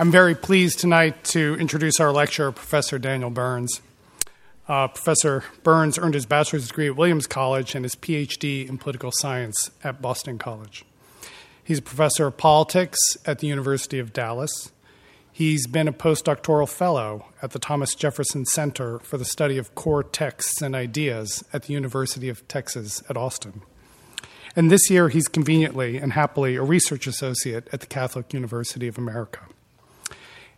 I'm very pleased tonight to introduce our lecturer, Professor Daniel Burns. Uh, Professor Burns earned his bachelor's degree at Williams College and his PhD in political science at Boston College. He's a professor of politics at the University of Dallas. He's been a postdoctoral fellow at the Thomas Jefferson Center for the Study of Core Texts and Ideas at the University of Texas at Austin. And this year, he's conveniently and happily a research associate at the Catholic University of America.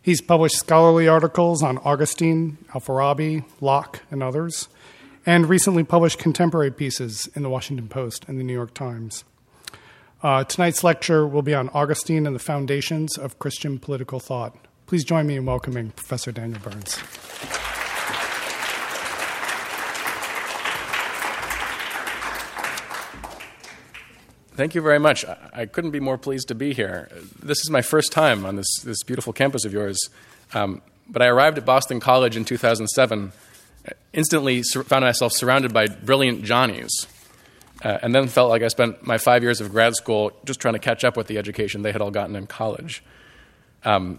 He's published scholarly articles on Augustine, Al-Farabi, Locke, and others, and recently published contemporary pieces in the Washington Post and the New York Times. Uh, tonight's lecture will be on Augustine and the foundations of Christian political thought. Please join me in welcoming Professor Daniel Burns. Thank you very much. I couldn't be more pleased to be here. This is my first time on this, this beautiful campus of yours. Um, but I arrived at Boston College in 2007, instantly found myself surrounded by brilliant Johnnies, uh, and then felt like I spent my five years of grad school just trying to catch up with the education they had all gotten in college. Um,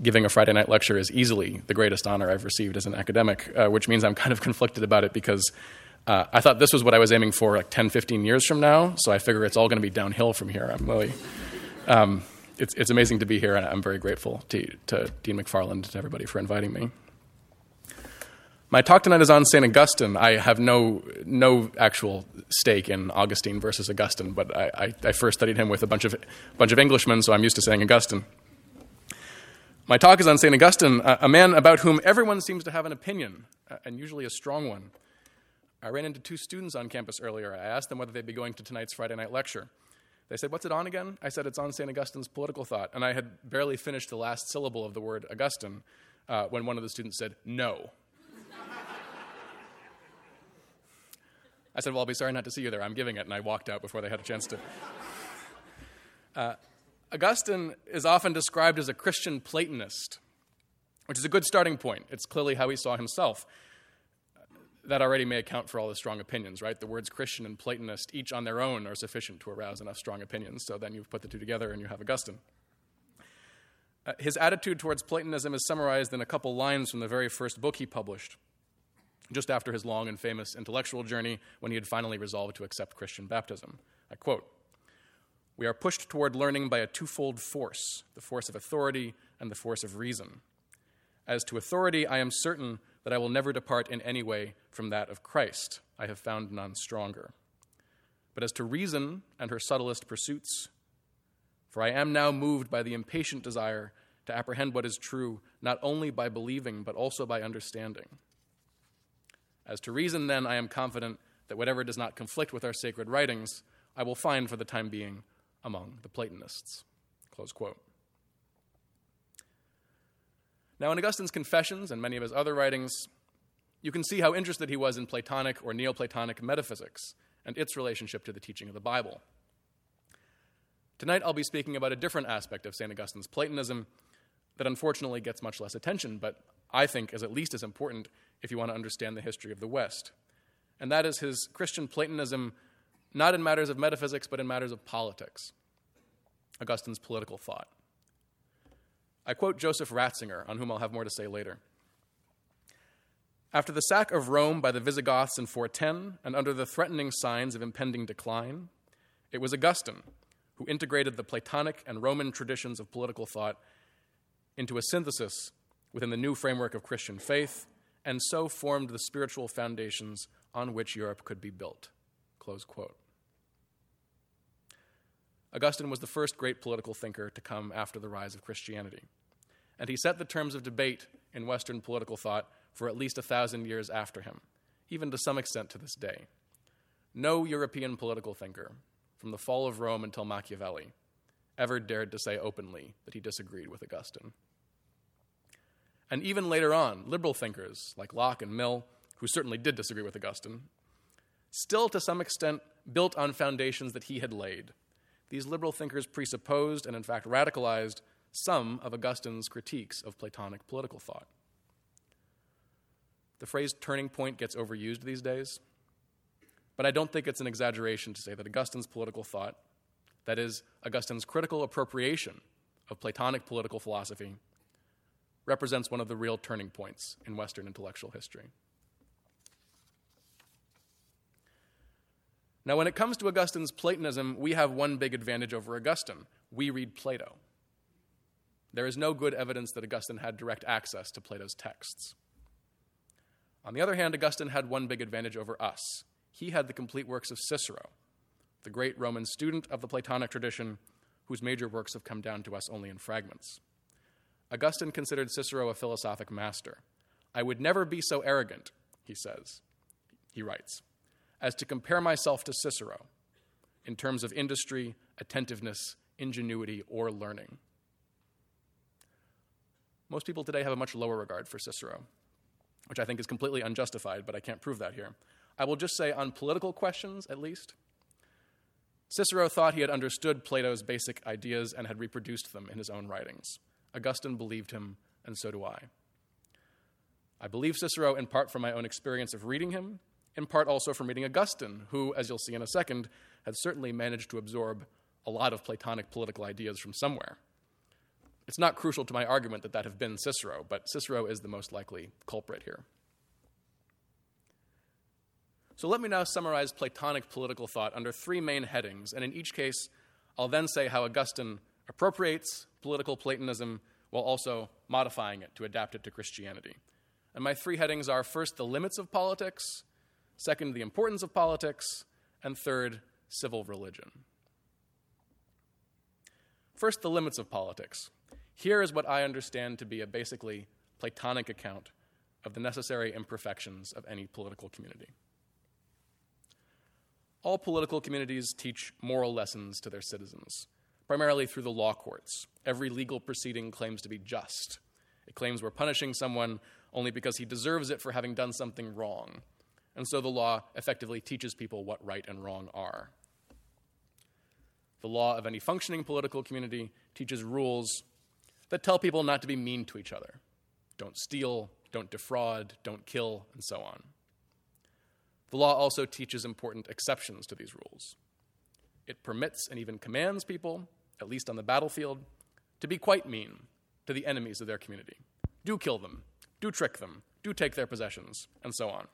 giving a Friday night lecture is easily the greatest honor I've received as an academic, uh, which means I'm kind of conflicted about it because uh, I thought this was what I was aiming for like 10, 15 years from now, so I figure it's all going to be downhill from here. I'm really, um, it's, it's amazing to be here, and I'm very grateful to, to Dean McFarland and to everybody for inviting me. My talk tonight is on St. Augustine. I have no, no actual stake in Augustine versus Augustine, but I, I, I first studied him with a bunch of, bunch of Englishmen, so I'm used to saying Augustine. My talk is on St. Augustine, a, a man about whom everyone seems to have an opinion, uh, and usually a strong one. I ran into two students on campus earlier. I asked them whether they'd be going to tonight's Friday night lecture. They said, What's it on again? I said, It's on St. Augustine's political thought. And I had barely finished the last syllable of the word Augustine uh, when one of the students said, No. I said, Well, I'll be sorry not to see you there. I'm giving it. And I walked out before they had a chance to. Uh, Augustine is often described as a Christian Platonist, which is a good starting point. It's clearly how he saw himself that already may account for all the strong opinions, right? The words Christian and Platonist, each on their own, are sufficient to arouse enough strong opinions. So then you've put the two together and you have Augustine. Uh, his attitude towards Platonism is summarized in a couple lines from the very first book he published, just after his long and famous intellectual journey when he had finally resolved to accept Christian baptism. I quote We are pushed toward learning by a twofold force the force of authority and the force of reason. As to authority, I am certain that I will never depart in any way from that of Christ. I have found none stronger. But as to reason and her subtlest pursuits, for I am now moved by the impatient desire to apprehend what is true, not only by believing, but also by understanding. As to reason, then, I am confident that whatever does not conflict with our sacred writings, I will find for the time being among the Platonists. Close quote. Now, in Augustine's Confessions and many of his other writings, you can see how interested he was in Platonic or Neoplatonic metaphysics and its relationship to the teaching of the Bible. Tonight, I'll be speaking about a different aspect of St. Augustine's Platonism that unfortunately gets much less attention, but I think is at least as important if you want to understand the history of the West. And that is his Christian Platonism, not in matters of metaphysics, but in matters of politics. Augustine's political thought. I quote Joseph Ratzinger, on whom I'll have more to say later. After the sack of Rome by the Visigoths in 410, and under the threatening signs of impending decline, it was Augustine who integrated the Platonic and Roman traditions of political thought into a synthesis within the new framework of Christian faith, and so formed the spiritual foundations on which Europe could be built. Close quote. Augustine was the first great political thinker to come after the rise of Christianity. And he set the terms of debate in Western political thought for at least a thousand years after him, even to some extent to this day. No European political thinker, from the fall of Rome until Machiavelli, ever dared to say openly that he disagreed with Augustine. And even later on, liberal thinkers like Locke and Mill, who certainly did disagree with Augustine, still to some extent built on foundations that he had laid these liberal thinkers presupposed and, in fact, radicalized some of Augustine's critiques of Platonic political thought. The phrase turning point gets overused these days, but I don't think it's an exaggeration to say that Augustine's political thought, that is, Augustine's critical appropriation of Platonic political philosophy, represents one of the real turning points in Western intellectual history. Now, when it comes to Augustine's Platonism, we have one big advantage over Augustine we read Plato. There is no good evidence that Augustine had direct access to Plato's texts. On the other hand, Augustine had one big advantage over us. He had the complete works of Cicero, the great Roman student of the Platonic tradition, whose major works have come down to us only in fragments. Augustine considered Cicero a philosophic master. I would never be so arrogant, he says, he writes, as to compare myself to Cicero in terms of industry, attentiveness, ingenuity, or learning. Most people today have a much lower regard for Cicero, which I think is completely unjustified, but I can't prove that here. I will just say, on political questions at least, Cicero thought he had understood Plato's basic ideas and had reproduced them in his own writings. Augustine believed him, and so do I. I believe Cicero in part from my own experience of reading him, in part also from reading Augustine, who, as you'll see in a second, had certainly managed to absorb a lot of Platonic political ideas from somewhere. It's not crucial to my argument that that have been Cicero, but Cicero is the most likely culprit here. So let me now summarize Platonic political thought under three main headings, and in each case, I'll then say how Augustine appropriates political Platonism while also modifying it to adapt it to Christianity. And my three headings are first, the limits of politics, second, the importance of politics, and third, civil religion. First, the limits of politics. Here is what I understand to be a basically Platonic account of the necessary imperfections of any political community. All political communities teach moral lessons to their citizens, primarily through the law courts. Every legal proceeding claims to be just. It claims we're punishing someone only because he deserves it for having done something wrong. And so the law effectively teaches people what right and wrong are. The law of any functioning political community teaches rules that tell people not to be mean to each other. Don't steal, don't defraud, don't kill, and so on. The law also teaches important exceptions to these rules. It permits and even commands people, at least on the battlefield, to be quite mean to the enemies of their community. Do kill them, do trick them, do take their possessions, and so on.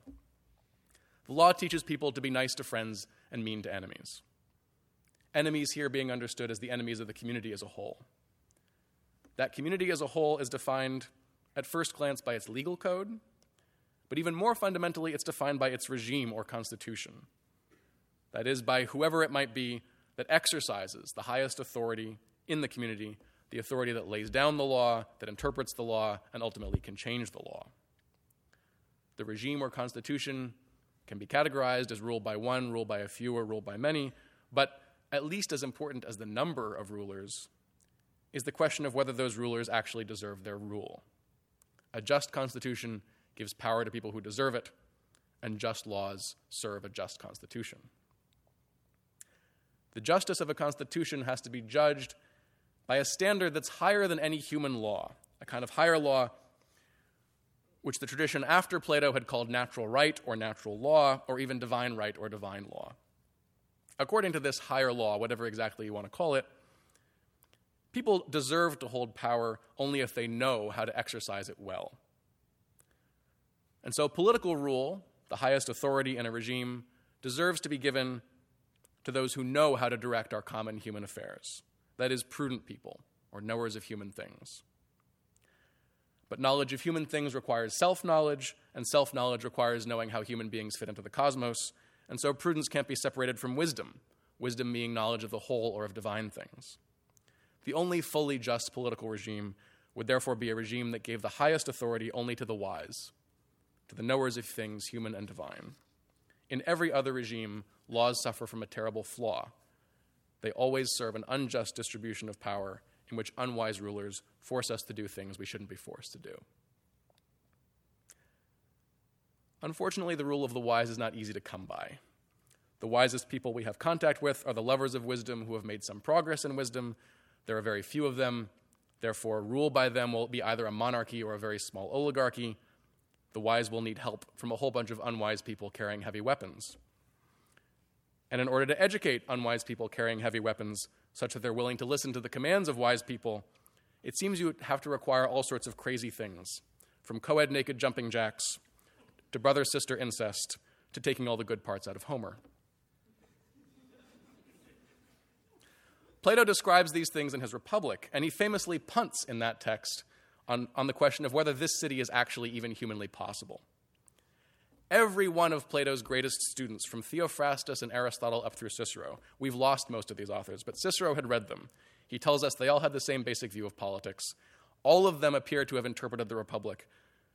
The law teaches people to be nice to friends and mean to enemies. Enemies here being understood as the enemies of the community as a whole. That community as a whole is defined at first glance by its legal code, but even more fundamentally, it's defined by its regime or constitution. That is, by whoever it might be that exercises the highest authority in the community, the authority that lays down the law, that interprets the law, and ultimately can change the law. The regime or constitution can be categorized as ruled by one, ruled by a few, or ruled by many, but at least as important as the number of rulers is the question of whether those rulers actually deserve their rule. A just constitution gives power to people who deserve it, and just laws serve a just constitution. The justice of a constitution has to be judged by a standard that's higher than any human law, a kind of higher law which the tradition after Plato had called natural right or natural law, or even divine right or divine law. According to this higher law, whatever exactly you want to call it, people deserve to hold power only if they know how to exercise it well. And so, political rule, the highest authority in a regime, deserves to be given to those who know how to direct our common human affairs. That is, prudent people, or knowers of human things. But knowledge of human things requires self knowledge, and self knowledge requires knowing how human beings fit into the cosmos, and so prudence can't be separated from wisdom, wisdom being knowledge of the whole or of divine things. The only fully just political regime would therefore be a regime that gave the highest authority only to the wise, to the knowers of things, human and divine. In every other regime, laws suffer from a terrible flaw. They always serve an unjust distribution of power in which unwise rulers force us to do things we shouldn't be forced to do. Unfortunately, the rule of the wise is not easy to come by. The wisest people we have contact with are the lovers of wisdom who have made some progress in wisdom. There are very few of them. Therefore, rule by them will be either a monarchy or a very small oligarchy. The wise will need help from a whole bunch of unwise people carrying heavy weapons. And in order to educate unwise people carrying heavy weapons such that they're willing to listen to the commands of wise people, it seems you have to require all sorts of crazy things, from co ed naked jumping jacks to brother sister incest to taking all the good parts out of Homer. Plato describes these things in his Republic, and he famously punts in that text on, on the question of whether this city is actually even humanly possible. Every one of Plato's greatest students, from Theophrastus and Aristotle up through Cicero, we've lost most of these authors, but Cicero had read them. He tells us they all had the same basic view of politics. All of them appear to have interpreted the Republic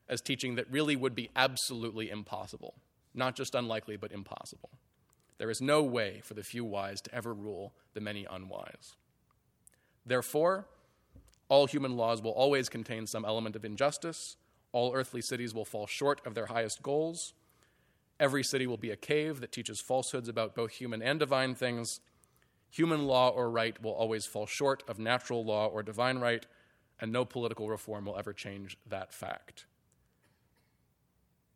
as teaching that really would be absolutely impossible. Not just unlikely, but impossible. There is no way for the few wise to ever rule the many unwise. Therefore, all human laws will always contain some element of injustice. All earthly cities will fall short of their highest goals. Every city will be a cave that teaches falsehoods about both human and divine things. Human law or right will always fall short of natural law or divine right, and no political reform will ever change that fact.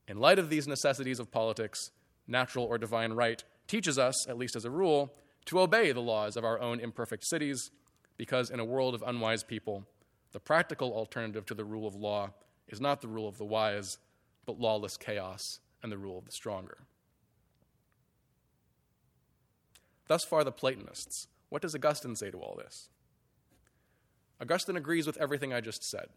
In light of these necessities of politics, natural or divine right teaches us, at least as a rule, to obey the laws of our own imperfect cities, because in a world of unwise people, the practical alternative to the rule of law is not the rule of the wise, but lawless chaos and the rule of the stronger. Thus far, the Platonists. What does Augustine say to all this? Augustine agrees with everything I just said.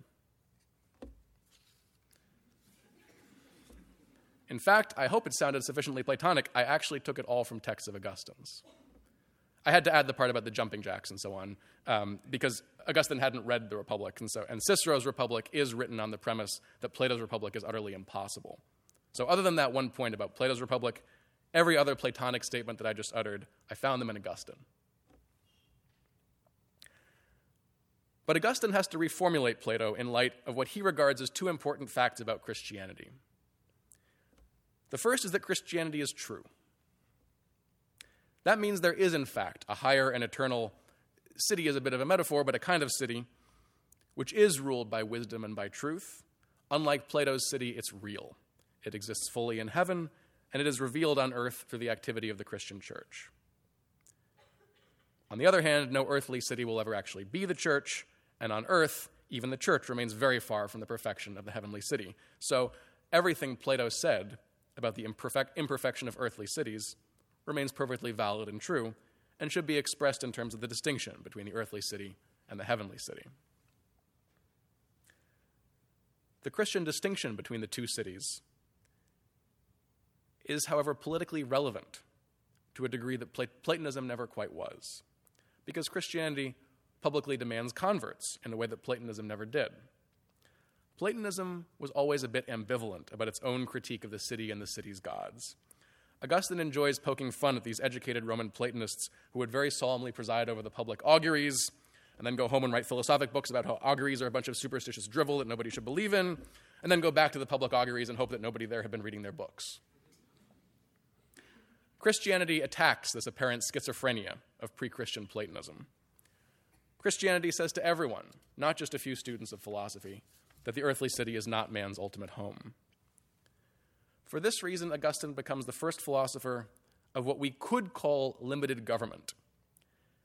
In fact, I hope it sounded sufficiently Platonic. I actually took it all from texts of Augustine's. I had to add the part about the jumping jacks and so on, um, because Augustine hadn't read the Republic, and so and Cicero's Republic is written on the premise that Plato's Republic is utterly impossible. So, other than that one point about Plato's Republic, every other Platonic statement that I just uttered, I found them in Augustine. But Augustine has to reformulate Plato in light of what he regards as two important facts about Christianity. The first is that Christianity is true. That means there is, in fact, a higher and eternal city, is a bit of a metaphor, but a kind of city, which is ruled by wisdom and by truth. Unlike Plato's city, it's real. It exists fully in heaven, and it is revealed on earth through the activity of the Christian church. On the other hand, no earthly city will ever actually be the church, and on earth, even the church remains very far from the perfection of the heavenly city. So, everything Plato said about the imperfect, imperfection of earthly cities remains perfectly valid and true, and should be expressed in terms of the distinction between the earthly city and the heavenly city. The Christian distinction between the two cities is, however, politically relevant to a degree that Platonism never quite was, because Christianity publicly demands converts in a way that Platonism never did. Platonism was always a bit ambivalent about its own critique of the city and the city's gods. Augustine enjoys poking fun at these educated Roman Platonists who would very solemnly preside over the public auguries and then go home and write philosophic books about how auguries are a bunch of superstitious drivel that nobody should believe in, and then go back to the public auguries and hope that nobody there had been reading their books. Christianity attacks this apparent schizophrenia of pre Christian Platonism. Christianity says to everyone, not just a few students of philosophy, that the earthly city is not man's ultimate home. For this reason, Augustine becomes the first philosopher of what we could call limited government,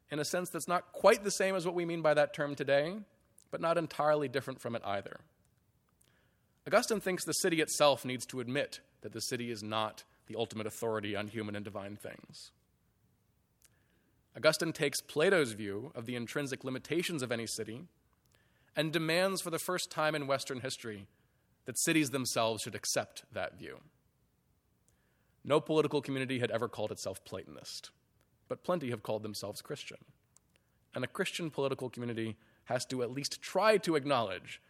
in a sense that's not quite the same as what we mean by that term today, but not entirely different from it either. Augustine thinks the city itself needs to admit that the city is not the ultimate authority on human and divine things. Augustine takes Plato's view of the intrinsic limitations of any city and demands for the first time in Western history that cities themselves should accept that view. No political community had ever called itself Platonist, but plenty have called themselves Christian. And a Christian political community has to at least try to acknowledge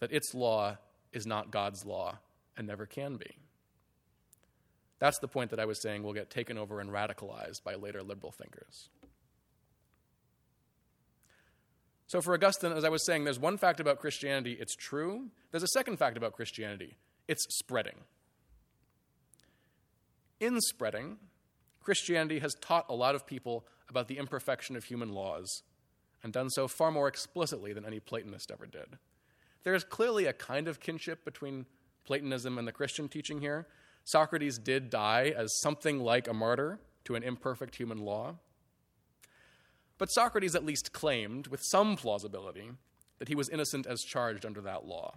that its law is not God's law and never can be. That's the point that I was saying will get taken over and radicalized by later liberal thinkers. So, for Augustine, as I was saying, there's one fact about Christianity it's true. There's a second fact about Christianity it's spreading. In spreading, Christianity has taught a lot of people about the imperfection of human laws, and done so far more explicitly than any Platonist ever did. There is clearly a kind of kinship between Platonism and the Christian teaching here. Socrates did die as something like a martyr to an imperfect human law. But Socrates at least claimed, with some plausibility, that he was innocent as charged under that law.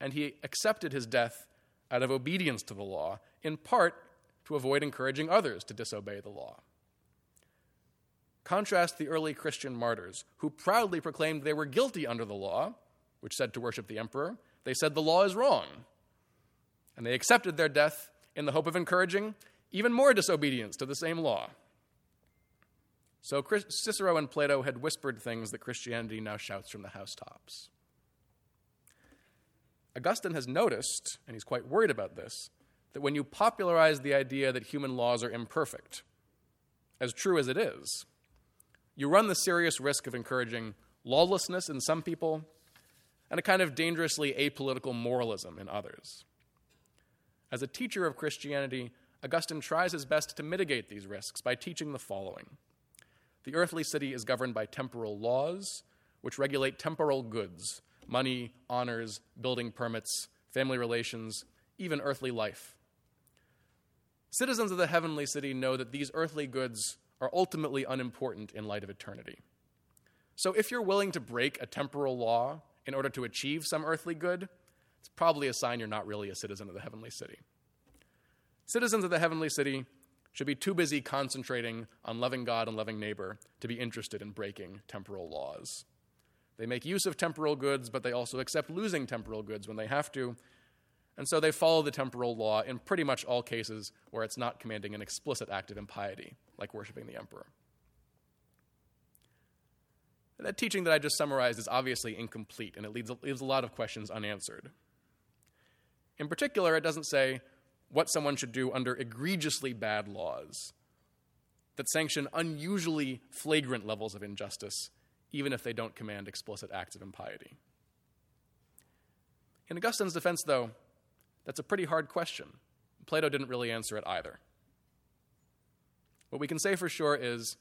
And he accepted his death out of obedience to the law, in part to avoid encouraging others to disobey the law. Contrast the early Christian martyrs, who proudly proclaimed they were guilty under the law, which said to worship the emperor. They said the law is wrong. And they accepted their death in the hope of encouraging even more disobedience to the same law. So Cicero and Plato had whispered things that Christianity now shouts from the housetops. Augustine has noticed, and he's quite worried about this, that when you popularize the idea that human laws are imperfect, as true as it is, you run the serious risk of encouraging lawlessness in some people and a kind of dangerously apolitical moralism in others. As a teacher of Christianity, Augustine tries his best to mitigate these risks by teaching the following The earthly city is governed by temporal laws, which regulate temporal goods money, honors, building permits, family relations, even earthly life. Citizens of the heavenly city know that these earthly goods are ultimately unimportant in light of eternity. So if you're willing to break a temporal law in order to achieve some earthly good, it's probably a sign you're not really a citizen of the heavenly city. Citizens of the heavenly city should be too busy concentrating on loving God and loving neighbor to be interested in breaking temporal laws. They make use of temporal goods, but they also accept losing temporal goods when they have to. And so they follow the temporal law in pretty much all cases where it's not commanding an explicit act of impiety, like worshiping the emperor. That teaching that I just summarized is obviously incomplete, and it leaves, leaves a lot of questions unanswered. In particular, it doesn't say what someone should do under egregiously bad laws that sanction unusually flagrant levels of injustice, even if they don't command explicit acts of impiety. In Augustine's defense, though, that's a pretty hard question. Plato didn't really answer it either. What we can say for sure is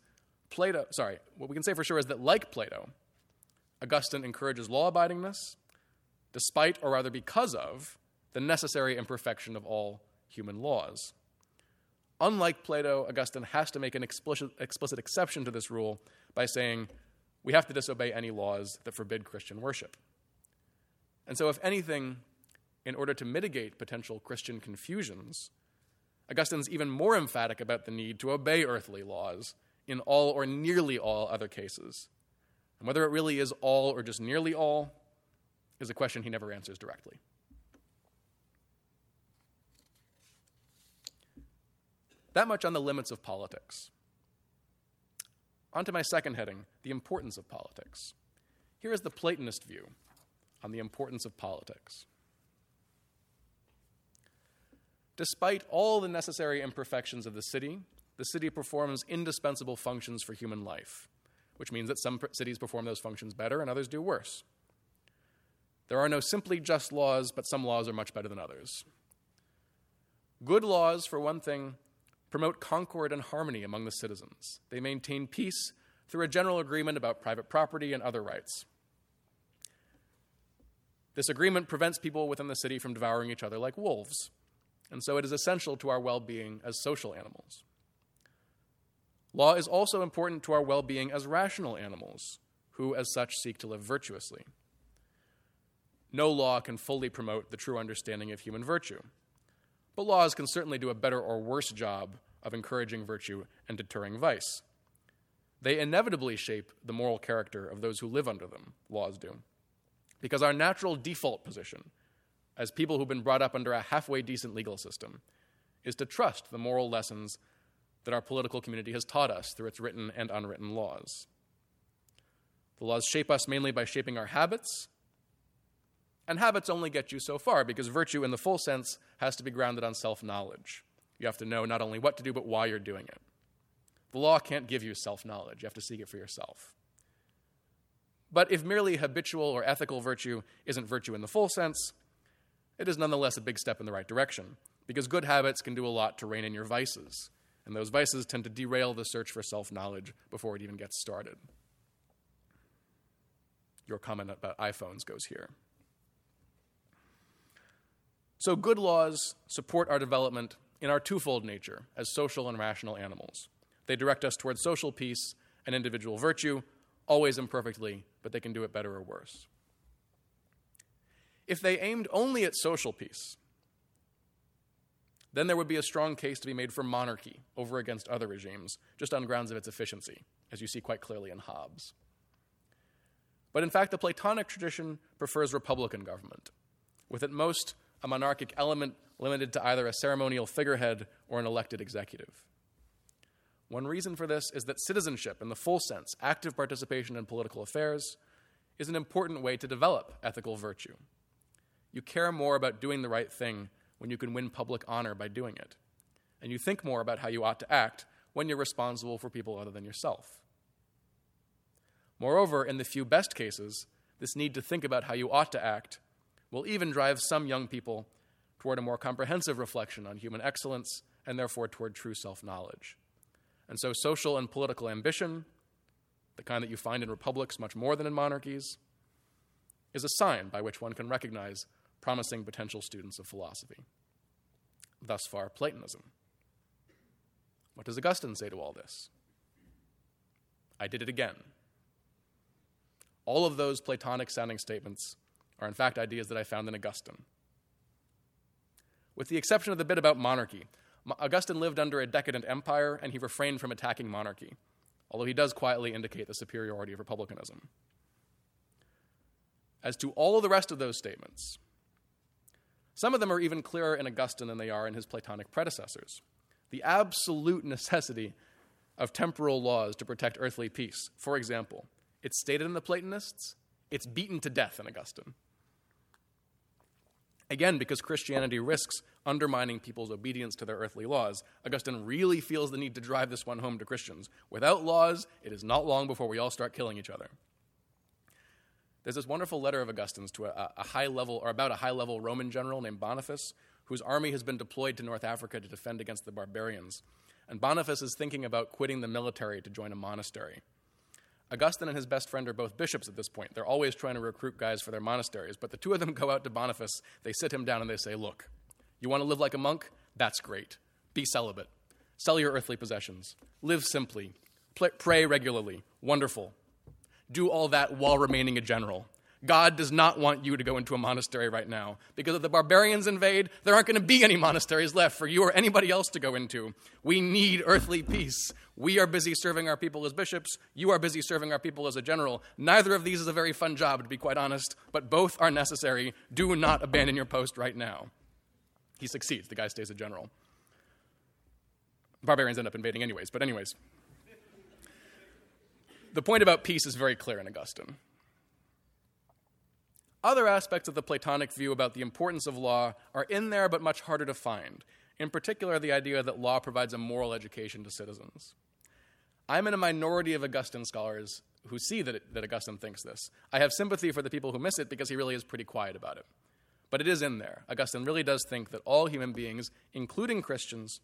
Plato, sorry, what we can say for sure is that, like Plato, Augustine encourages law abidingness, despite, or rather because of, the necessary imperfection of all human laws. Unlike Plato, Augustine has to make an explicit, explicit exception to this rule by saying we have to disobey any laws that forbid Christian worship. And so, if anything, in order to mitigate potential Christian confusions, Augustine's even more emphatic about the need to obey earthly laws in all or nearly all other cases. And whether it really is all or just nearly all is a question he never answers directly. That much on the limits of politics. On to my second heading the importance of politics. Here is the Platonist view on the importance of politics. Despite all the necessary imperfections of the city, the city performs indispensable functions for human life, which means that some cities perform those functions better and others do worse. There are no simply just laws, but some laws are much better than others. Good laws, for one thing, promote concord and harmony among the citizens. They maintain peace through a general agreement about private property and other rights. This agreement prevents people within the city from devouring each other like wolves, and so it is essential to our well being as social animals. Law is also important to our well being as rational animals, who, as such, seek to live virtuously. No law can fully promote the true understanding of human virtue. But laws can certainly do a better or worse job of encouraging virtue and deterring vice. They inevitably shape the moral character of those who live under them, laws do. Because our natural default position, as people who've been brought up under a halfway decent legal system, is to trust the moral lessons that our political community has taught us through its written and unwritten laws. The laws shape us mainly by shaping our habits and habits only get you so far because virtue, in the full sense, has to be grounded on self knowledge. You have to know not only what to do, but why you're doing it. The law can't give you self knowledge, you have to seek it for yourself. But if merely habitual or ethical virtue isn't virtue in the full sense, it is nonetheless a big step in the right direction, because good habits can do a lot to rein in your vices, and those vices tend to derail the search for self knowledge before it even gets started. Your comment about iPhones goes here. So, good laws support our development in our twofold nature as social and rational animals. They direct us towards social peace and individual virtue, always imperfectly, but they can do it better or worse. If they aimed only at social peace, then there would be a strong case to be made for monarchy over against other regimes, just on grounds of its efficiency, as you see quite clearly in Hobbes. But in fact, the Platonic tradition prefers republican government, with at most a monarchic element limited to either a ceremonial figurehead or an elected executive. One reason for this is that citizenship, in the full sense, active participation in political affairs, is an important way to develop ethical virtue. You care more about doing the right thing when you can win public honor by doing it. And you think more about how you ought to act when you're responsible for people other than yourself. Moreover, in the few best cases, this need to think about how you ought to act will even drive some young people toward a more comprehensive reflection on human excellence and therefore toward true self knowledge. And so, social and political ambition, the kind that you find in republics much more than in monarchies, is a sign by which one can recognize promising potential students of philosophy. Thus far, Platonism. What does Augustine say to all this? I did it again. All of those Platonic sounding statements are, in fact, ideas that I found in Augustine. With the exception of the bit about monarchy, Augustine lived under a decadent empire and he refrained from attacking monarchy, although he does quietly indicate the superiority of republicanism. As to all of the rest of those statements, some of them are even clearer in Augustine than they are in his Platonic predecessors. The absolute necessity of temporal laws to protect earthly peace, for example, it's stated in the Platonists, it's beaten to death in Augustine. Again, because Christianity risks undermining people's obedience to their earthly laws, Augustine really feels the need to drive this one home to Christians. Without laws, it is not long before we all start killing each other. There's this wonderful letter of Augustine's to a, a high level, or about a high level Roman general named Boniface, whose army has been deployed to North Africa to defend against the barbarians. And Boniface is thinking about quitting the military to join a monastery. Augustine and his best friend are both bishops at this point. They're always trying to recruit guys for their monasteries. But the two of them go out to Boniface, they sit him down, and they say, Look, you want to live like a monk? That's great. Be celibate. Sell your earthly possessions. Live simply. Pray regularly. Wonderful. Do all that while remaining a general. God does not want you to go into a monastery right now because if the barbarians invade, there aren't going to be any monasteries left for you or anybody else to go into. We need earthly peace. We are busy serving our people as bishops. You are busy serving our people as a general. Neither of these is a very fun job, to be quite honest, but both are necessary. Do not abandon your post right now. He succeeds. The guy stays a general. Barbarians end up invading, anyways, but, anyways. The point about peace is very clear in Augustine. Other aspects of the Platonic view about the importance of law are in there but much harder to find. In particular, the idea that law provides a moral education to citizens. I'm in a minority of Augustine scholars who see that, it, that Augustine thinks this. I have sympathy for the people who miss it because he really is pretty quiet about it. But it is in there. Augustine really does think that all human beings, including Christians,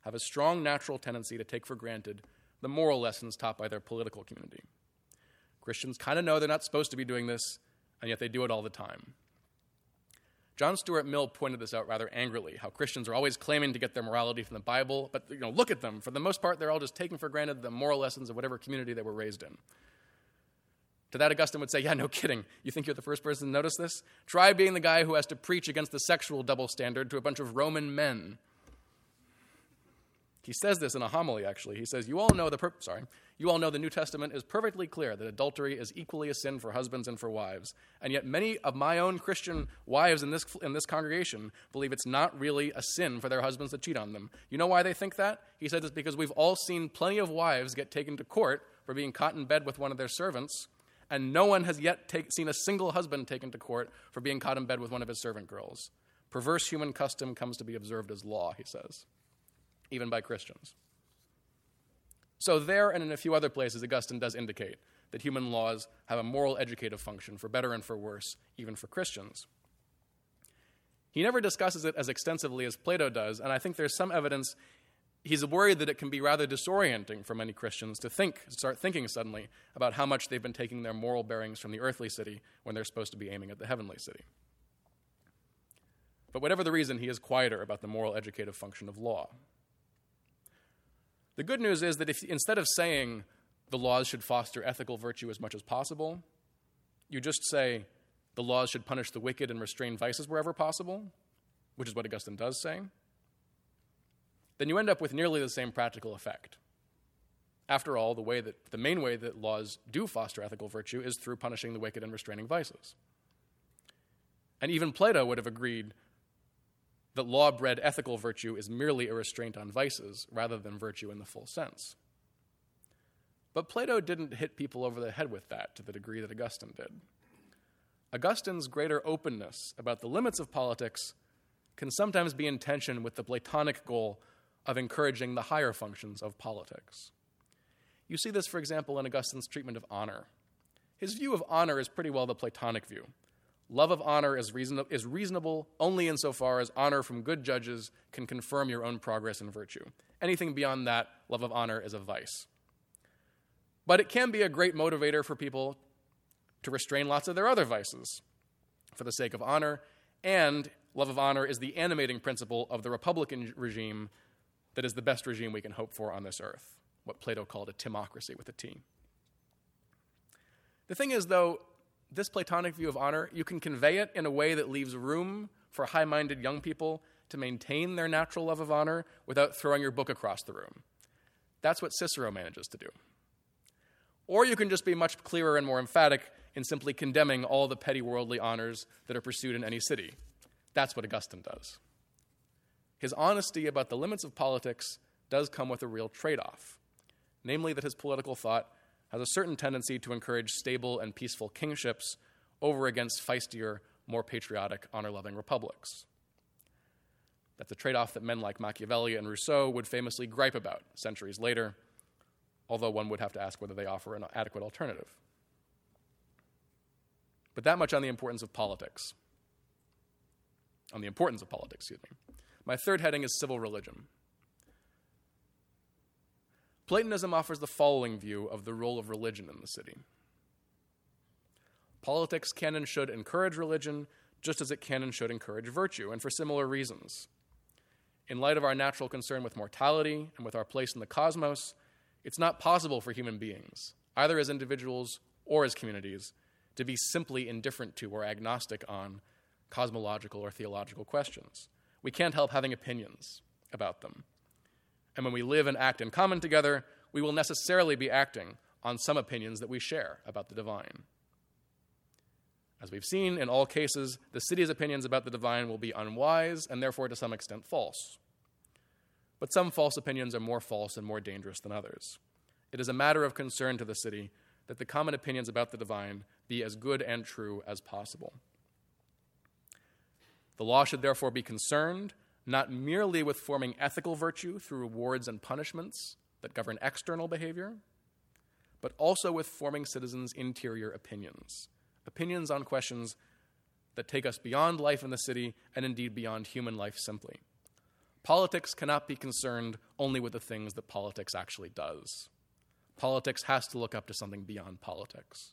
have a strong natural tendency to take for granted the moral lessons taught by their political community. Christians kind of know they're not supposed to be doing this, and yet they do it all the time. John Stuart Mill pointed this out rather angrily how Christians are always claiming to get their morality from the Bible, but you know, look at them. For the most part, they're all just taking for granted the moral lessons of whatever community they were raised in. To that, Augustine would say, Yeah, no kidding. You think you're the first person to notice this? Try being the guy who has to preach against the sexual double standard to a bunch of Roman men. He says this in a homily, actually. He says, You all know the per- sorry, you all know the New Testament is perfectly clear that adultery is equally a sin for husbands and for wives. And yet many of my own Christian wives in this in this congregation believe it's not really a sin for their husbands to cheat on them. You know why they think that? He says it's because we've all seen plenty of wives get taken to court for being caught in bed with one of their servants, and no one has yet take, seen a single husband taken to court for being caught in bed with one of his servant girls. Perverse human custom comes to be observed as law, he says even by Christians. So, there and in a few other places, Augustine does indicate that human laws have a moral educative function, for better and for worse, even for Christians. He never discusses it as extensively as Plato does, and I think there's some evidence he's worried that it can be rather disorienting for many Christians to think, start thinking suddenly about how much they've been taking their moral bearings from the earthly city when they're supposed to be aiming at the heavenly city. But whatever the reason, he is quieter about the moral educative function of law. The good news is that if instead of saying the laws should foster ethical virtue as much as possible, you just say the laws should punish the wicked and restrain vices wherever possible, which is what Augustine does say, then you end up with nearly the same practical effect. After all, the, way that, the main way that laws do foster ethical virtue is through punishing the wicked and restraining vices. And even Plato would have agreed that law bred ethical virtue is merely a restraint on vices rather than virtue in the full sense. But Plato didn't hit people over the head with that to the degree that Augustine did. Augustine's greater openness about the limits of politics can sometimes be in tension with the Platonic goal of encouraging the higher functions of politics. You see this, for example, in Augustine's treatment of honor. His view of honor is pretty well the Platonic view. Love of honor is, reason- is reasonable only insofar as honor from good judges can confirm your own progress in virtue. Anything beyond that, love of honor is a vice. But it can be a great motivator for people to restrain lots of their other vices for the sake of honor, and love of honor is the animating principle of the Republican regime that is the best regime we can hope for on this earth, what Plato called a timocracy with a T. The thing is, though, this Platonic view of honor, you can convey it in a way that leaves room for high minded young people to maintain their natural love of honor without throwing your book across the room. That's what Cicero manages to do. Or you can just be much clearer and more emphatic in simply condemning all the petty worldly honors that are pursued in any city. That's what Augustine does. His honesty about the limits of politics does come with a real trade off, namely that his political thought has a certain tendency to encourage stable and peaceful kingships over against feistier, more patriotic, honor loving republics. That's a trade off that men like Machiavelli and Rousseau would famously gripe about centuries later, although one would have to ask whether they offer an adequate alternative. But that much on the importance of politics. On the importance of politics, excuse me. My third heading is civil religion. Platonism offers the following view of the role of religion in the city. Politics can and should encourage religion, just as it can and should encourage virtue, and for similar reasons. In light of our natural concern with mortality and with our place in the cosmos, it's not possible for human beings, either as individuals or as communities, to be simply indifferent to or agnostic on cosmological or theological questions. We can't help having opinions about them. And when we live and act in common together, we will necessarily be acting on some opinions that we share about the divine. As we've seen, in all cases, the city's opinions about the divine will be unwise and therefore to some extent false. But some false opinions are more false and more dangerous than others. It is a matter of concern to the city that the common opinions about the divine be as good and true as possible. The law should therefore be concerned not merely with forming ethical virtue through rewards and punishments that govern external behavior, but also with forming citizens' interior opinions, opinions on questions that take us beyond life in the city and indeed beyond human life simply. Politics cannot be concerned only with the things that politics actually does. Politics has to look up to something beyond politics.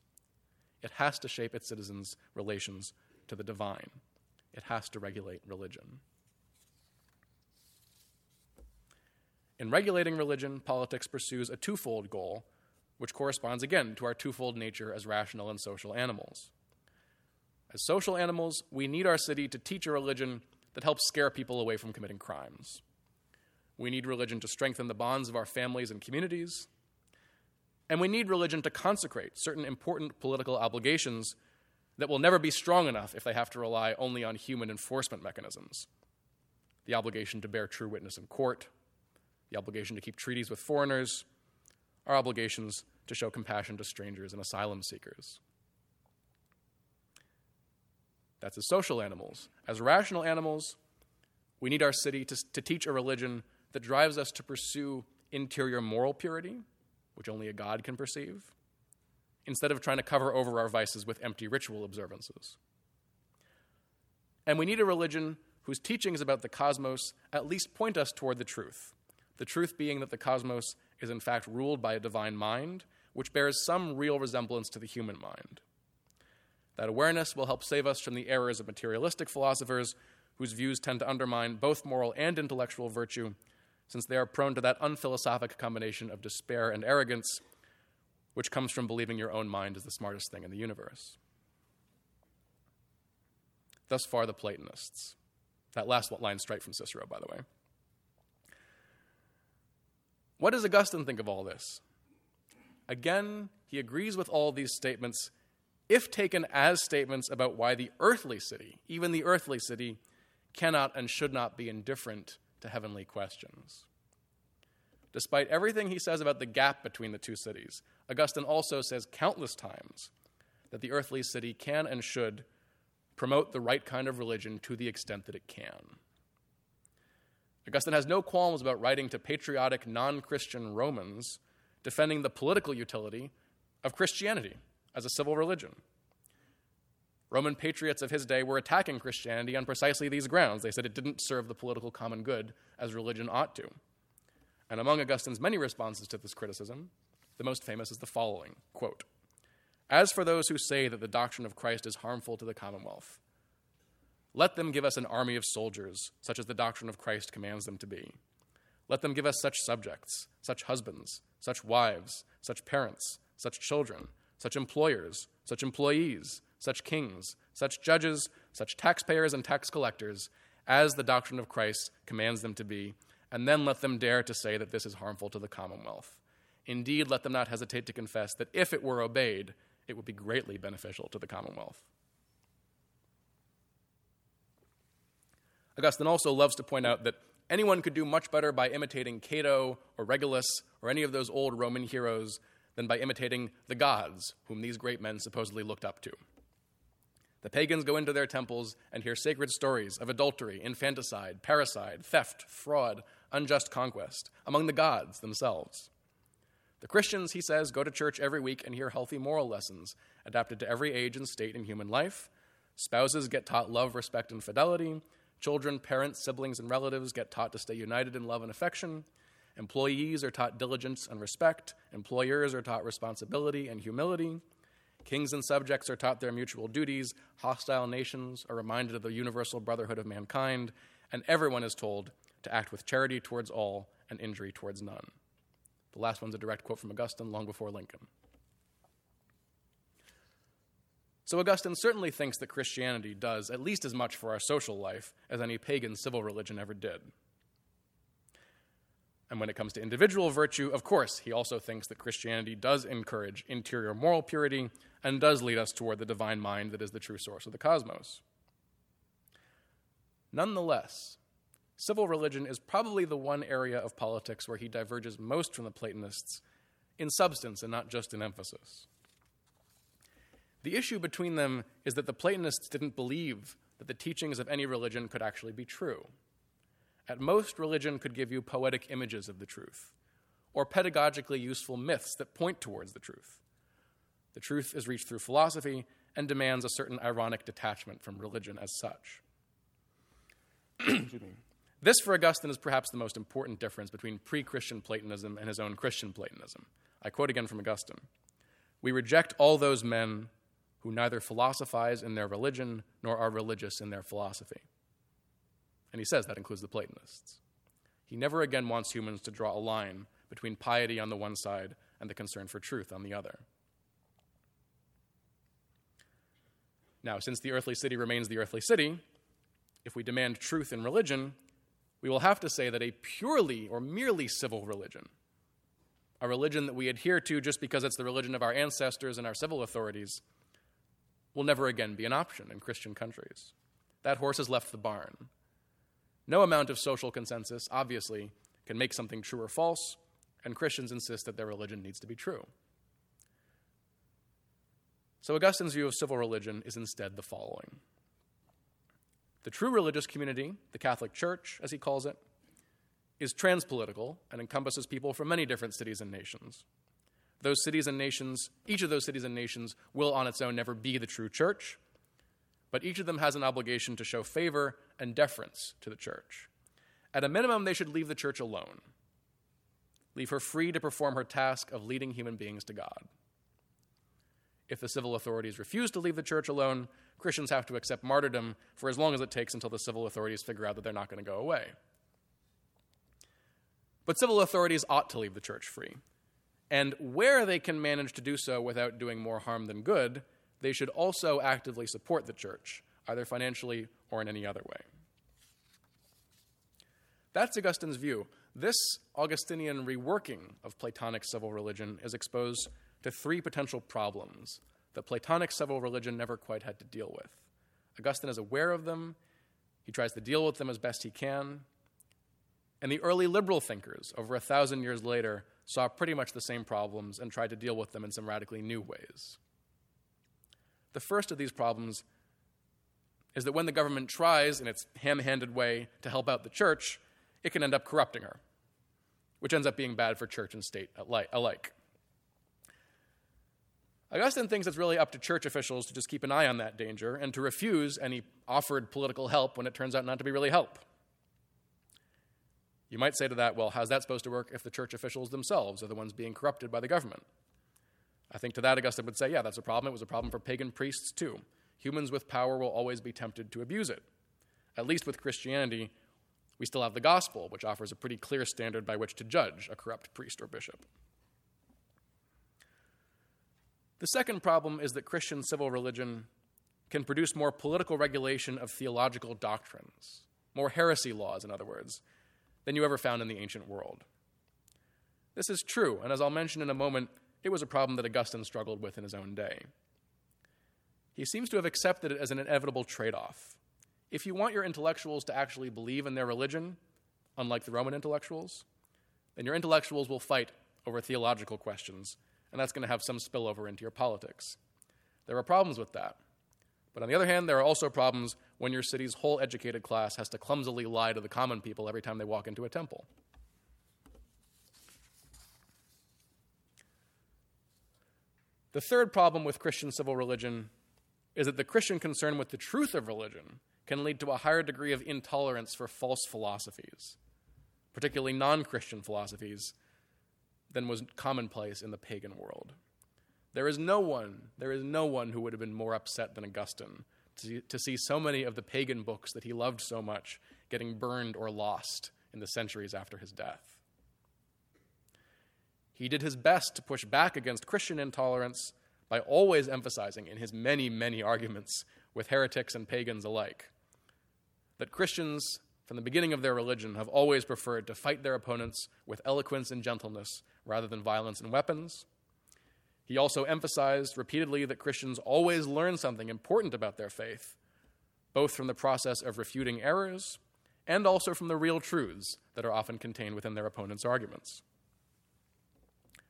It has to shape its citizens' relations to the divine. It has to regulate religion. In regulating religion, politics pursues a twofold goal, which corresponds again to our twofold nature as rational and social animals. As social animals, we need our city to teach a religion that helps scare people away from committing crimes. We need religion to strengthen the bonds of our families and communities. And we need religion to consecrate certain important political obligations that will never be strong enough if they have to rely only on human enforcement mechanisms the obligation to bear true witness in court, the obligation to keep treaties with foreigners, our obligations to show compassion to strangers and asylum seekers. That's as social animals. As rational animals, we need our city to, to teach a religion that drives us to pursue interior moral purity, which only a God can perceive, instead of trying to cover over our vices with empty ritual observances. And we need a religion whose teachings about the cosmos at least point us toward the truth the truth being that the cosmos is in fact ruled by a divine mind, which bears some real resemblance to the human mind. That awareness will help save us from the errors of materialistic philosophers whose views tend to undermine both moral and intellectual virtue, since they are prone to that unphilosophic combination of despair and arrogance, which comes from believing your own mind is the smartest thing in the universe. Thus far, the Platonists. That last line straight from Cicero, by the way. What does Augustine think of all this? Again, he agrees with all these statements if taken as statements about why the earthly city, even the earthly city, cannot and should not be indifferent to heavenly questions. Despite everything he says about the gap between the two cities, Augustine also says countless times that the earthly city can and should promote the right kind of religion to the extent that it can. Augustine has no qualms about writing to patriotic non Christian Romans defending the political utility of Christianity as a civil religion. Roman patriots of his day were attacking Christianity on precisely these grounds. They said it didn't serve the political common good as religion ought to. And among Augustine's many responses to this criticism, the most famous is the following quote, As for those who say that the doctrine of Christ is harmful to the commonwealth, let them give us an army of soldiers, such as the doctrine of Christ commands them to be. Let them give us such subjects, such husbands, such wives, such parents, such children, such employers, such employees, such kings, such judges, such taxpayers and tax collectors, as the doctrine of Christ commands them to be, and then let them dare to say that this is harmful to the commonwealth. Indeed, let them not hesitate to confess that if it were obeyed, it would be greatly beneficial to the commonwealth. Augustine also loves to point out that anyone could do much better by imitating Cato or Regulus or any of those old Roman heroes than by imitating the gods whom these great men supposedly looked up to. The pagans go into their temples and hear sacred stories of adultery, infanticide, parricide, theft, fraud, unjust conquest among the gods themselves. The Christians, he says, go to church every week and hear healthy moral lessons adapted to every age and state in human life. Spouses get taught love, respect, and fidelity. Children, parents, siblings, and relatives get taught to stay united in love and affection. Employees are taught diligence and respect. Employers are taught responsibility and humility. Kings and subjects are taught their mutual duties. Hostile nations are reminded of the universal brotherhood of mankind. And everyone is told to act with charity towards all and injury towards none. The last one's a direct quote from Augustine long before Lincoln. So Augustine certainly thinks that Christianity does at least as much for our social life as any pagan civil religion ever did. And when it comes to individual virtue, of course, he also thinks that Christianity does encourage interior moral purity and does lead us toward the divine mind that is the true source of the cosmos. Nonetheless, civil religion is probably the one area of politics where he diverges most from the Platonists in substance and not just in emphasis. The issue between them is that the Platonists didn't believe that the teachings of any religion could actually be true. At most, religion could give you poetic images of the truth, or pedagogically useful myths that point towards the truth. The truth is reached through philosophy and demands a certain ironic detachment from religion as such. this, for Augustine, is perhaps the most important difference between pre Christian Platonism and his own Christian Platonism. I quote again from Augustine We reject all those men who neither philosophize in their religion nor are religious in their philosophy. And he says that includes the Platonists. He never again wants humans to draw a line between piety on the one side and the concern for truth on the other. Now, since the earthly city remains the earthly city, if we demand truth in religion, we will have to say that a purely or merely civil religion, a religion that we adhere to just because it's the religion of our ancestors and our civil authorities, will never again be an option in Christian countries. That horse has left the barn. No amount of social consensus, obviously, can make something true or false, and Christians insist that their religion needs to be true. So, Augustine's view of civil religion is instead the following The true religious community, the Catholic Church, as he calls it, is transpolitical and encompasses people from many different cities and nations. Those cities and nations, each of those cities and nations will on its own never be the true church, but each of them has an obligation to show favor and deference to the church. At a minimum, they should leave the church alone, leave her free to perform her task of leading human beings to God. If the civil authorities refuse to leave the church alone, Christians have to accept martyrdom for as long as it takes until the civil authorities figure out that they're not going to go away. But civil authorities ought to leave the church free. And where they can manage to do so without doing more harm than good, they should also actively support the church, either financially or in any other way. That's Augustine's view. This Augustinian reworking of Platonic civil religion is exposed to three potential problems that Platonic civil religion never quite had to deal with. Augustine is aware of them, he tries to deal with them as best he can, and the early liberal thinkers, over a thousand years later, saw pretty much the same problems and tried to deal with them in some radically new ways. The first of these problems is that when the government tries, in its ham handed way, to help out the church, it can end up corrupting her, which ends up being bad for church and state alike. Augustine thinks it's really up to church officials to just keep an eye on that danger and to refuse any offered political help when it turns out not to be really help. You might say to that, well, how's that supposed to work if the church officials themselves are the ones being corrupted by the government? I think to that, Augustine would say, yeah, that's a problem. It was a problem for pagan priests, too. Humans with power will always be tempted to abuse it. At least with Christianity, we still have the gospel, which offers a pretty clear standard by which to judge a corrupt priest or bishop. The second problem is that Christian civil religion can produce more political regulation of theological doctrines, more heresy laws, in other words, than you ever found in the ancient world. This is true, and as I'll mention in a moment, it was a problem that Augustine struggled with in his own day. He seems to have accepted it as an inevitable trade off. If you want your intellectuals to actually believe in their religion, unlike the Roman intellectuals, then your intellectuals will fight over theological questions and that's going to have some spillover into your politics. There are problems with that. But on the other hand, there are also problems when your city's whole educated class has to clumsily lie to the common people every time they walk into a temple. The third problem with Christian civil religion is that the Christian concern with the truth of religion can lead to a higher degree of intolerance for false philosophies, particularly non Christian philosophies than was commonplace in the pagan world. There is no one, there is no one who would have been more upset than Augustine to, to see so many of the pagan books that he loved so much getting burned or lost in the centuries after his death. He did his best to push back against Christian intolerance by always emphasizing in his many, many arguments with heretics and pagans alike that Christians from the beginning of their religion, have always preferred to fight their opponents with eloquence and gentleness rather than violence and weapons. He also emphasized repeatedly that Christians always learn something important about their faith, both from the process of refuting errors and also from the real truths that are often contained within their opponent's arguments.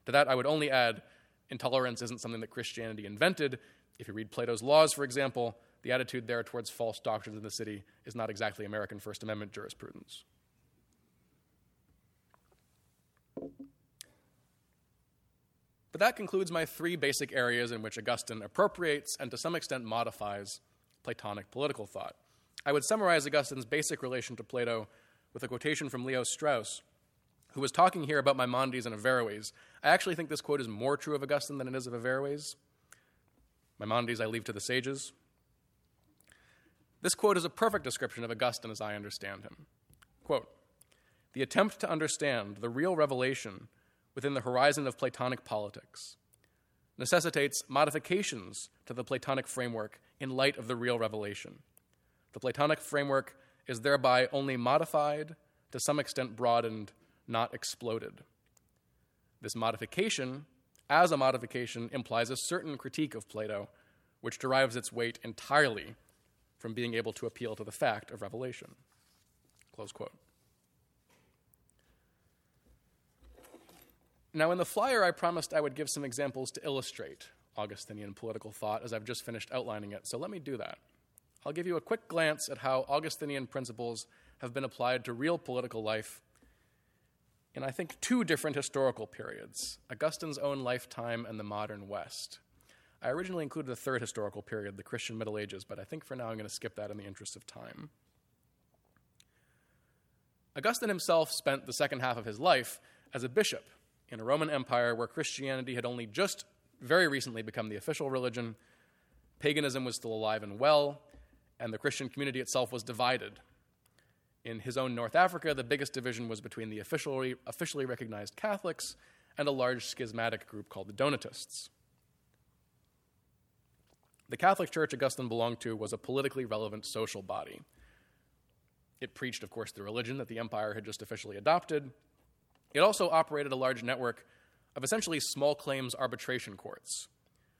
To that, I would only add intolerance isn't something that Christianity invented. If you read Plato's Laws, for example, the attitude there towards false doctrines in the city is not exactly American First Amendment jurisprudence. But that concludes my three basic areas in which Augustine appropriates and to some extent modifies Platonic political thought. I would summarize Augustine's basic relation to Plato with a quotation from Leo Strauss, who was talking here about Maimonides and Averroes. I actually think this quote is more true of Augustine than it is of Averroes. Maimonides I leave to the sages. This quote is a perfect description of Augustine as I understand him. Quote The attempt to understand the real revelation within the horizon of Platonic politics necessitates modifications to the Platonic framework in light of the real revelation. The Platonic framework is thereby only modified, to some extent broadened, not exploded. This modification, as a modification, implies a certain critique of Plato, which derives its weight entirely from being able to appeal to the fact of revelation. Close quote. Now, in the flyer, I promised I would give some examples to illustrate Augustinian political thought as I've just finished outlining it, so let me do that. I'll give you a quick glance at how Augustinian principles have been applied to real political life in, I think, two different historical periods Augustine's own lifetime and the modern West. I originally included a third historical period, the Christian Middle Ages, but I think for now I'm going to skip that in the interest of time. Augustine himself spent the second half of his life as a bishop in a Roman Empire where Christianity had only just very recently become the official religion. Paganism was still alive and well, and the Christian community itself was divided. In his own North Africa, the biggest division was between the officially, officially recognized Catholics and a large schismatic group called the Donatists. The Catholic Church Augustine belonged to was a politically relevant social body. It preached, of course, the religion that the empire had just officially adopted. It also operated a large network of essentially small claims arbitration courts.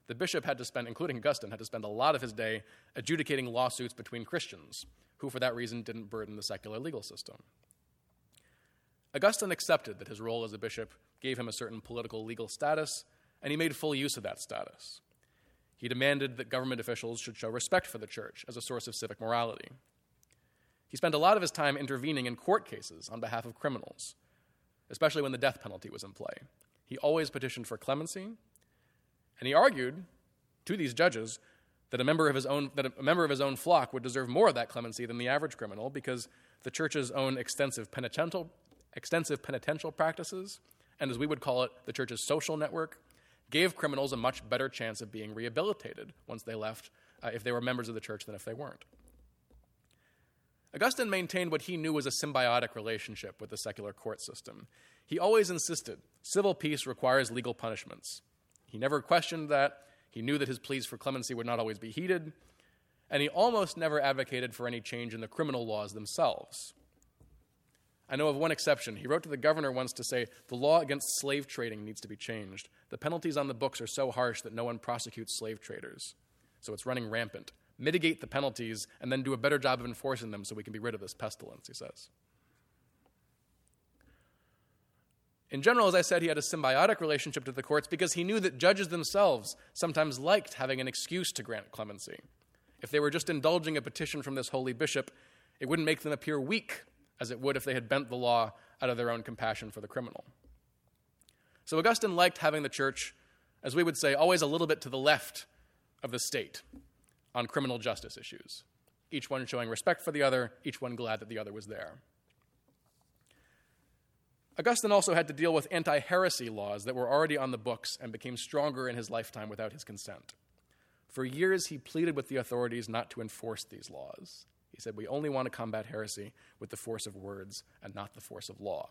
The bishop had to spend, including Augustine, had to spend a lot of his day adjudicating lawsuits between Christians, who for that reason didn't burden the secular legal system. Augustine accepted that his role as a bishop gave him a certain political legal status, and he made full use of that status. He demanded that government officials should show respect for the church as a source of civic morality. He spent a lot of his time intervening in court cases on behalf of criminals, especially when the death penalty was in play. He always petitioned for clemency, and he argued to these judges that a member of his own that a member of his own flock would deserve more of that clemency than the average criminal because the church's own extensive penitential extensive penitential practices and as we would call it the church's social network gave criminals a much better chance of being rehabilitated once they left uh, if they were members of the church than if they weren't. Augustine maintained what he knew was a symbiotic relationship with the secular court system. He always insisted civil peace requires legal punishments. He never questioned that. He knew that his pleas for clemency would not always be heeded. And he almost never advocated for any change in the criminal laws themselves. I know of one exception. He wrote to the governor once to say the law against slave trading needs to be changed. The penalties on the books are so harsh that no one prosecutes slave traders. So it's running rampant mitigate the penalties, and then do a better job of enforcing them so we can be rid of this pestilence, he says. In general, as I said, he had a symbiotic relationship to the courts because he knew that judges themselves sometimes liked having an excuse to grant clemency. If they were just indulging a petition from this holy bishop, it wouldn't make them appear weak as it would if they had bent the law out of their own compassion for the criminal. So Augustine liked having the church, as we would say, always a little bit to the left of the state on criminal justice issues, each one showing respect for the other, each one glad that the other was there. Augustine also had to deal with anti heresy laws that were already on the books and became stronger in his lifetime without his consent. For years, he pleaded with the authorities not to enforce these laws. He said, We only want to combat heresy with the force of words and not the force of law.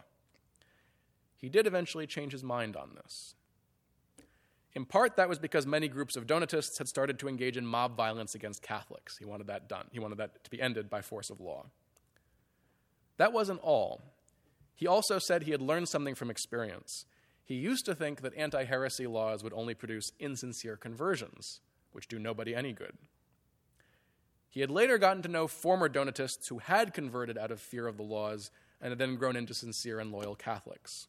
He did eventually change his mind on this. In part, that was because many groups of Donatists had started to engage in mob violence against Catholics. He wanted that done. He wanted that to be ended by force of law. That wasn't all. He also said he had learned something from experience. He used to think that anti heresy laws would only produce insincere conversions, which do nobody any good. He had later gotten to know former Donatists who had converted out of fear of the laws and had then grown into sincere and loyal Catholics.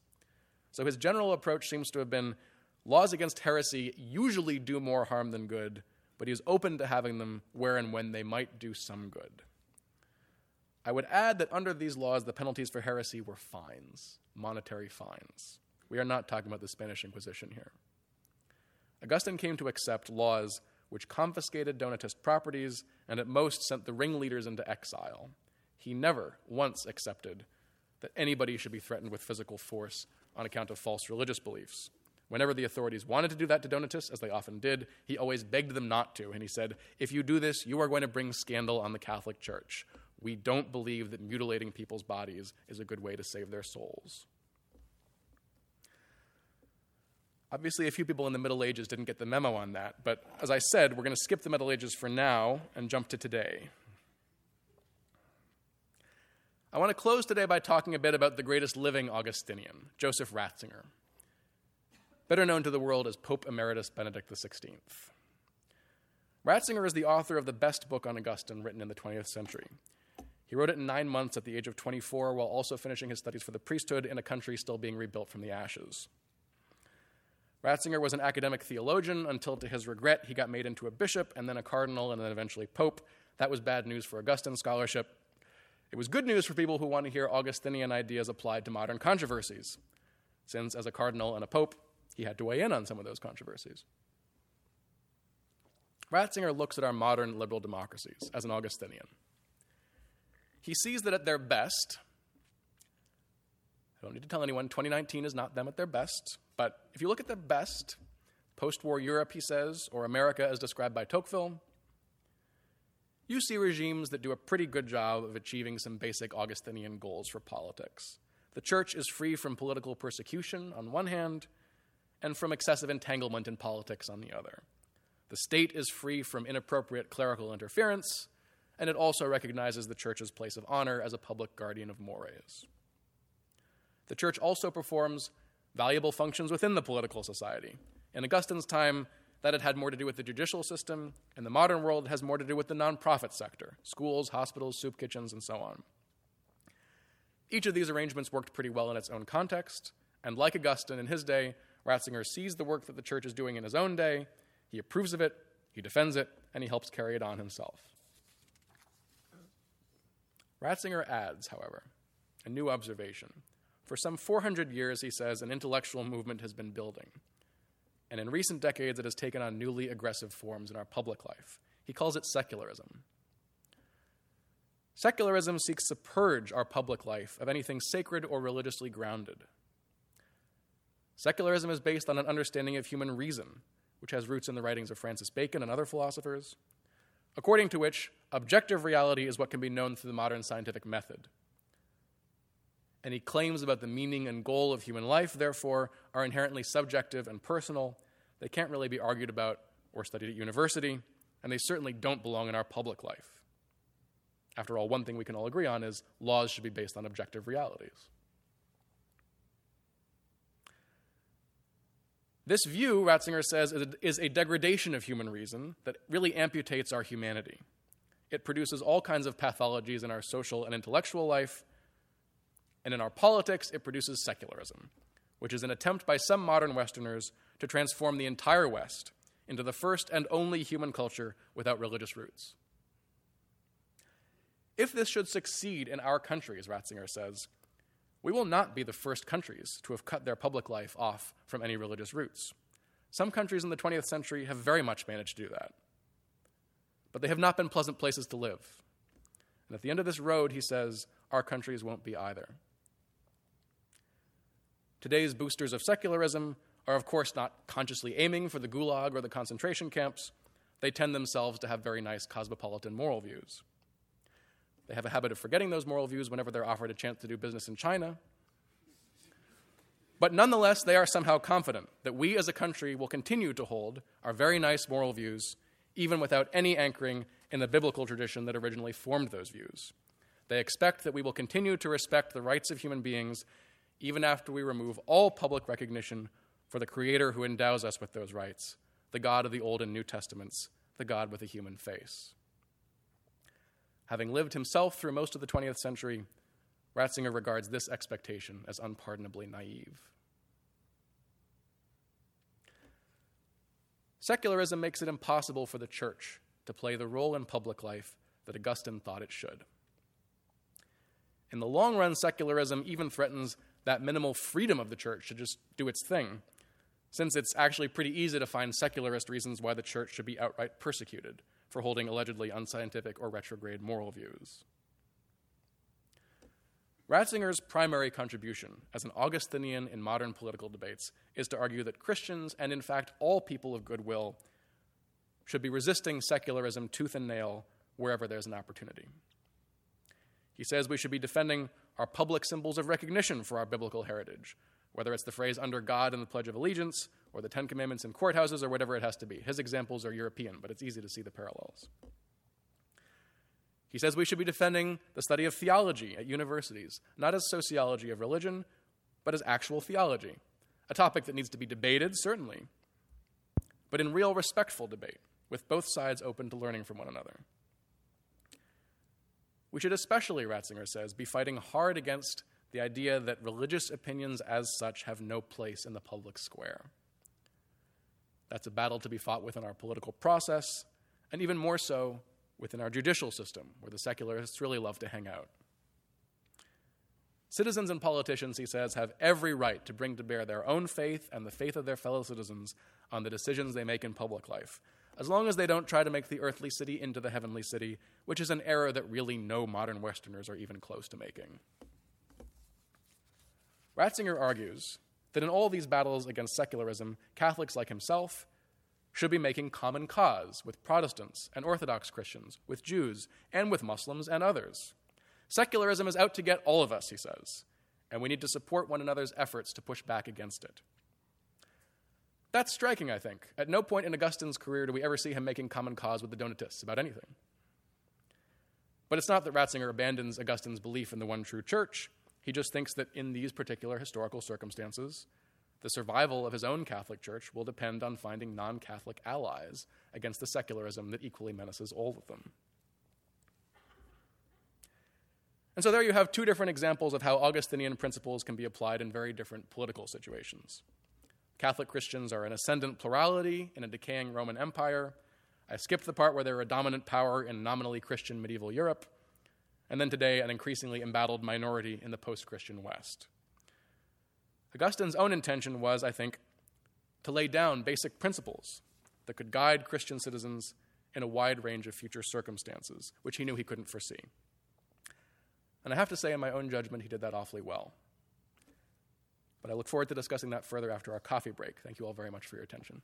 So his general approach seems to have been Laws against heresy usually do more harm than good, but he is open to having them where and when they might do some good. I would add that under these laws, the penalties for heresy were fines, monetary fines. We are not talking about the Spanish Inquisition here. Augustine came to accept laws which confiscated Donatist properties and at most sent the ringleaders into exile. He never once accepted that anybody should be threatened with physical force on account of false religious beliefs. Whenever the authorities wanted to do that to Donatists, as they often did, he always begged them not to. And he said, If you do this, you are going to bring scandal on the Catholic Church. We don't believe that mutilating people's bodies is a good way to save their souls. Obviously, a few people in the Middle Ages didn't get the memo on that, but as I said, we're going to skip the Middle Ages for now and jump to today. I want to close today by talking a bit about the greatest living Augustinian, Joseph Ratzinger better known to the world as Pope Emeritus Benedict XVI. Ratzinger is the author of the best book on Augustine written in the 20th century. He wrote it in nine months at the age of 24 while also finishing his studies for the priesthood in a country still being rebuilt from the ashes. Ratzinger was an academic theologian until, to his regret, he got made into a bishop and then a cardinal and then eventually pope. That was bad news for Augustine scholarship. It was good news for people who want to hear Augustinian ideas applied to modern controversies, since as a cardinal and a pope, he had to weigh in on some of those controversies. Ratzinger looks at our modern liberal democracies as an Augustinian. He sees that at their best, I don't need to tell anyone, 2019 is not them at their best, but if you look at their best, post war Europe, he says, or America as described by Tocqueville, you see regimes that do a pretty good job of achieving some basic Augustinian goals for politics. The church is free from political persecution on one hand, and from excessive entanglement in politics on the other. The state is free from inappropriate clerical interference, and it also recognizes the church's place of honor as a public guardian of mores. The church also performs valuable functions within the political society. In Augustine's time, that had had more to do with the judicial system. In the modern world, it has more to do with the nonprofit sector schools, hospitals, soup kitchens, and so on. Each of these arrangements worked pretty well in its own context, and like Augustine in his day, Ratzinger sees the work that the church is doing in his own day, he approves of it, he defends it, and he helps carry it on himself. Ratzinger adds, however, a new observation. For some 400 years, he says, an intellectual movement has been building. And in recent decades, it has taken on newly aggressive forms in our public life. He calls it secularism. Secularism seeks to purge our public life of anything sacred or religiously grounded. Secularism is based on an understanding of human reason, which has roots in the writings of Francis Bacon and other philosophers, according to which objective reality is what can be known through the modern scientific method. Any claims about the meaning and goal of human life, therefore, are inherently subjective and personal. They can't really be argued about or studied at university, and they certainly don't belong in our public life. After all, one thing we can all agree on is laws should be based on objective realities. This view, Ratzinger says, is a degradation of human reason that really amputates our humanity. It produces all kinds of pathologies in our social and intellectual life, and in our politics, it produces secularism, which is an attempt by some modern Westerners to transform the entire West into the first and only human culture without religious roots. If this should succeed in our country, as Ratzinger says, we will not be the first countries to have cut their public life off from any religious roots. Some countries in the 20th century have very much managed to do that. But they have not been pleasant places to live. And at the end of this road, he says, our countries won't be either. Today's boosters of secularism are, of course, not consciously aiming for the gulag or the concentration camps. They tend themselves to have very nice cosmopolitan moral views. They have a habit of forgetting those moral views whenever they're offered a chance to do business in China. But nonetheless, they are somehow confident that we as a country will continue to hold our very nice moral views, even without any anchoring in the biblical tradition that originally formed those views. They expect that we will continue to respect the rights of human beings even after we remove all public recognition for the Creator who endows us with those rights, the God of the Old and New Testaments, the God with a human face. Having lived himself through most of the 20th century, Ratzinger regards this expectation as unpardonably naive. Secularism makes it impossible for the church to play the role in public life that Augustine thought it should. In the long run, secularism even threatens that minimal freedom of the church to just do its thing, since it's actually pretty easy to find secularist reasons why the church should be outright persecuted for holding allegedly unscientific or retrograde moral views. Ratzinger's primary contribution as an Augustinian in modern political debates is to argue that Christians, and in fact all people of goodwill, should be resisting secularism tooth and nail wherever there's an opportunity. He says we should be defending our public symbols of recognition for our biblical heritage, whether it's the phrase under God in the Pledge of Allegiance, or the Ten Commandments in courthouses, or whatever it has to be. His examples are European, but it's easy to see the parallels. He says we should be defending the study of theology at universities, not as sociology of religion, but as actual theology, a topic that needs to be debated, certainly, but in real respectful debate, with both sides open to learning from one another. We should especially, Ratzinger says, be fighting hard against the idea that religious opinions as such have no place in the public square. That's a battle to be fought within our political process, and even more so within our judicial system, where the secularists really love to hang out. Citizens and politicians, he says, have every right to bring to bear their own faith and the faith of their fellow citizens on the decisions they make in public life, as long as they don't try to make the earthly city into the heavenly city, which is an error that really no modern Westerners are even close to making. Ratzinger argues that in all these battles against secularism, Catholics like himself should be making common cause with Protestants and Orthodox Christians, with Jews, and with Muslims and others. Secularism is out to get all of us, he says, and we need to support one another's efforts to push back against it. That's striking, I think. At no point in Augustine's career do we ever see him making common cause with the Donatists about anything. But it's not that Ratzinger abandons Augustine's belief in the one true church. He just thinks that in these particular historical circumstances, the survival of his own Catholic Church will depend on finding non Catholic allies against the secularism that equally menaces all of them. And so there you have two different examples of how Augustinian principles can be applied in very different political situations. Catholic Christians are an ascendant plurality in a decaying Roman Empire. I skipped the part where they're a dominant power in nominally Christian medieval Europe, and then today an increasingly embattled minority in the post Christian West. Augustine's own intention was, I think, to lay down basic principles that could guide Christian citizens in a wide range of future circumstances, which he knew he couldn't foresee. And I have to say, in my own judgment, he did that awfully well. But I look forward to discussing that further after our coffee break. Thank you all very much for your attention.